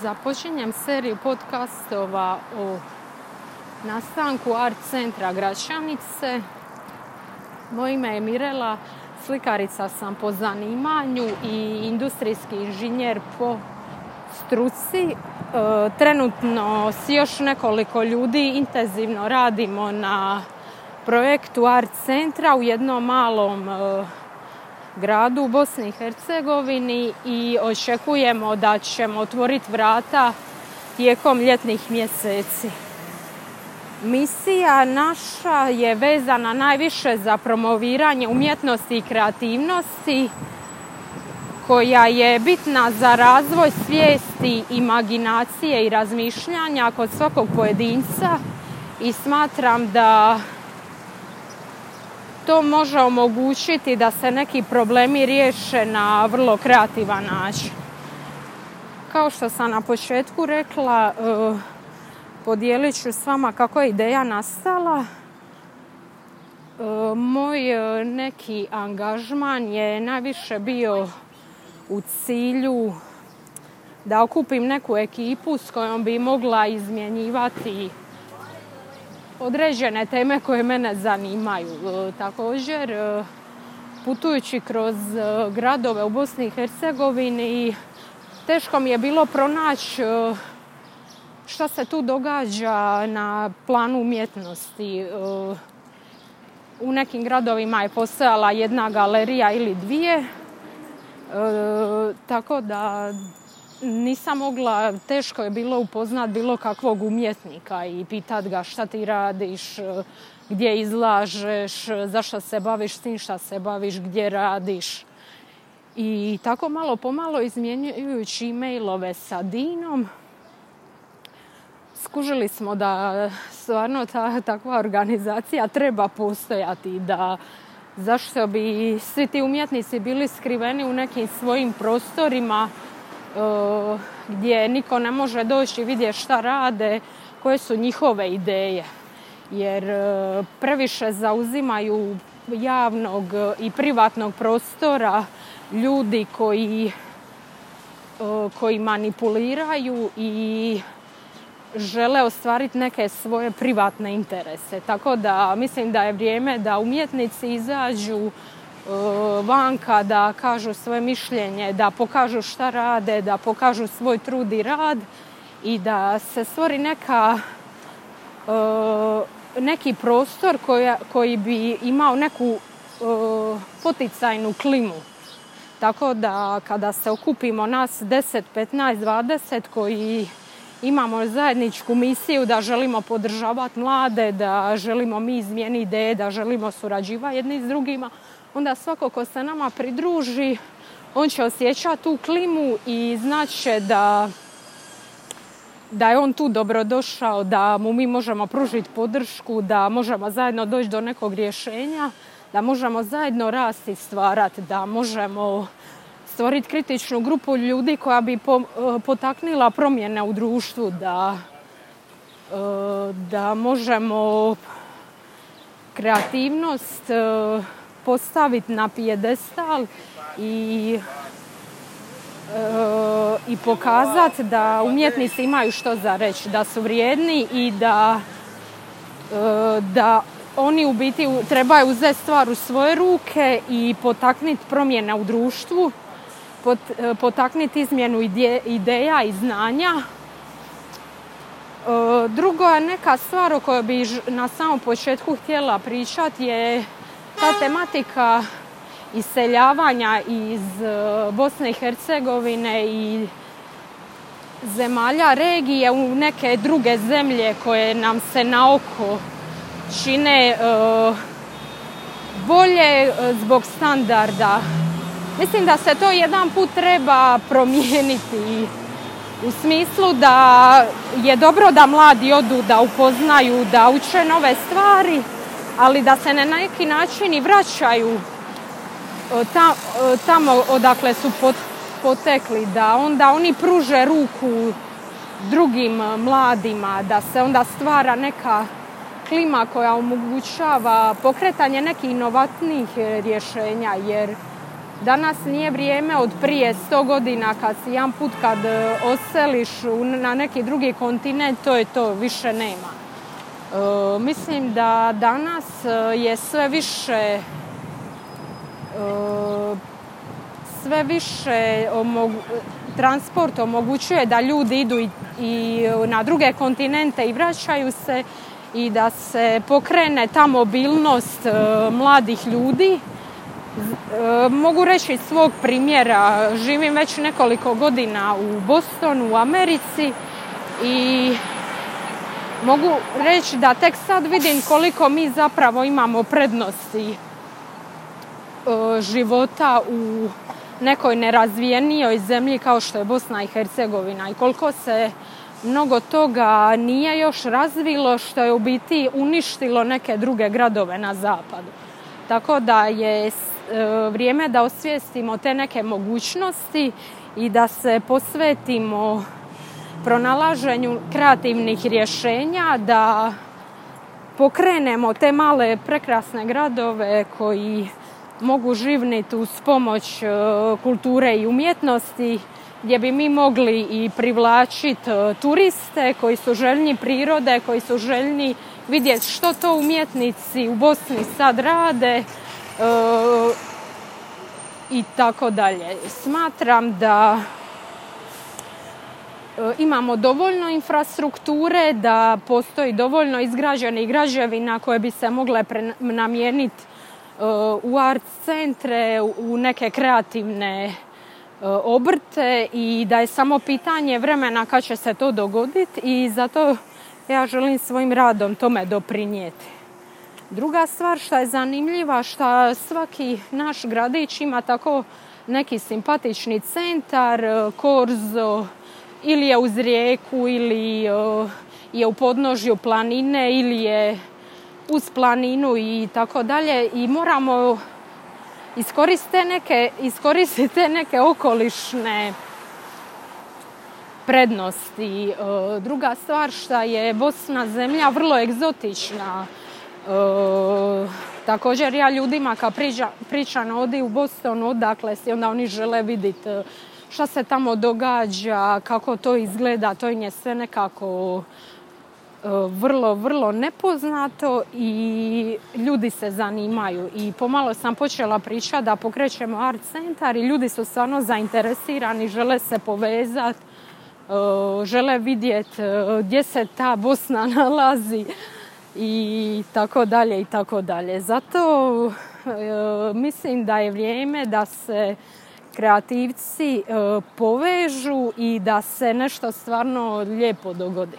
Započinjem seriju podcastova o nastanku art centra Gračanice. Moje ime je Mirela, slikarica sam po zanimanju i industrijski inženjer po struci. E, trenutno s još nekoliko ljudi intenzivno radimo na projektu art centra u jednom malom e, gradu u Bosni i Hercegovini i očekujemo da ćemo otvoriti vrata tijekom ljetnih mjeseci. Misija naša je vezana najviše za promoviranje umjetnosti i kreativnosti koja je bitna za razvoj svijesti, imaginacije i razmišljanja kod svakog pojedinca i smatram da to može omogućiti da se neki problemi riješe na vrlo kreativan način. Kao što sam na početku rekla, e, podijelit ću s vama kako je ideja nastala. E, moj e, neki angažman je najviše bio u cilju da okupim neku ekipu s kojom bi mogla izmjenjivati određene teme koje mene zanimaju. E, također, e, putujući kroz e, gradove u Bosni i Hercegovini, teško mi je bilo pronaći što se tu događa na planu umjetnosti. U nekim gradovima je postojala jedna galerija ili dvije, tako da nisam mogla, teško je bilo upoznat bilo kakvog umjetnika i pitat ga šta ti radiš, gdje izlažeš, zašto se baviš s tim šta se baviš, gdje radiš. I tako malo pomalo izmjenjujući e-mailove sa Dinom, skužili smo da stvarno ta, takva organizacija treba postojati, da zašto bi svi ti umjetnici bili skriveni u nekim svojim prostorima, gdje niko ne može doći i vidjeti šta rade, koje su njihove ideje. Jer eh, previše zauzimaju javnog i privatnog prostora ljudi koji, koji manipuliraju i žele ostvariti neke svoje privatne interese. Tako da mislim da je vrijeme da umjetnici izađu E, vanka da kažu svoje mišljenje, da pokažu šta rade, da pokažu svoj trud i rad i da se stvori neka, e, neki prostor koji bi imao neku e, poticajnu klimu. Tako da kada se okupimo nas 10, 15, 20 koji imamo zajedničku misiju da želimo podržavati mlade, da želimo mi izmijeniti ideje, da želimo surađivati jedni s drugima, onda svako ko se nama pridruži, on će osjećati tu klimu i znaće da, da je on tu dobrodošao, da mu mi možemo pružiti podršku, da možemo zajedno doći do nekog rješenja, da možemo zajedno rasti i stvarati, da možemo stvoriti kritičnu grupu ljudi koja bi potaknila promjene u društvu, da, da možemo kreativnost postaviti na pijedestal i e, i pokazati da umjetnici imaju što za reći, da su vrijedni i da, e, da oni u biti trebaju uzeti stvar u svoje ruke i potaknuti promjene u društvu, e, potaknuti izmjenu ideja i znanja. Drugo je neka stvar o kojoj bi na samom početku htjela pričati je ta tematika iseljavanja iz e, Bosne i Hercegovine i zemalja regije u neke druge zemlje koje nam se na oko čine e, bolje e, zbog standarda. Mislim da se to jedan put treba promijeniti u smislu da je dobro da mladi odu, da upoznaju, da uče nove stvari, ali da se na neki način i vraćaju e, e, tamo odakle su potekli, da onda oni pruže ruku drugim mladima, da se onda stvara neka klima koja omogućava pokretanje nekih inovatnih rješenja, jer Danas nije vrijeme od prije 100 godina kad si jedan put kad oseliš na neki drugi kontinent, to je to, više nema. Mislim da danas je sve više sve više transport omogućuje da ljudi idu i, na druge kontinente i vraćaju se i da se pokrene ta mobilnost e, mladih ljudi. E, mogu reći svog primjera, živim već nekoliko godina u Bostonu, u Americi i mogu reći da tek sad vidim koliko mi zapravo imamo prednosti e, života u nekoj nerazvijenijoj zemlji kao što je Bosna i Hercegovina i koliko se mnogo toga nije još razvilo što je u biti uništilo neke druge gradove na zapadu. Tako da je e, vrijeme da osvijestimo te neke mogućnosti i da se posvetimo pronalaženju kreativnih rješenja, da pokrenemo te male prekrasne gradove koji mogu živniti uz pomoć e, kulture i umjetnosti gdje bi mi mogli i privlačiti e, turiste koji su željni prirode, koji su željni vidjeti što to umjetnici u Bosni sad rade e, i tako dalje. Smatram da imamo dovoljno infrastrukture, da postoji dovoljno izgrađenih građevina koje bi se mogle namijeniti u art centre, u neke kreativne e, obrte i da je samo pitanje vremena kad će se to dogoditi i zato ja želim svojim radom tome doprinijeti. Druga stvar što je zanimljiva, što svaki naš gradić ima tako neki simpatični centar, e, korzo, ili je uz rijeku, ili e, je u podnožju planine, ili je uz planinu i tako dalje i moramo iskoristiti neke, iskoristiti neke okolišne prednosti. E, druga stvar što je Bosna zemlja vrlo egzotična. E, također ja ljudima kad priča, pričam odi u Bostonu odakle si, onda oni žele vidjeti šta se tamo događa, kako to izgleda, to im je sve nekako E, vrlo, vrlo nepoznato i ljudi se zanimaju. I pomalo sam počela pričati da pokrećemo art centar i ljudi su stvarno zainteresirani, žele se povezati, e, žele vidjeti e, gdje se ta Bosna nalazi i tako dalje i tako dalje. Zato mislim da je vrijeme da se kreativci povežu i da se nešto stvarno lijepo dogodi.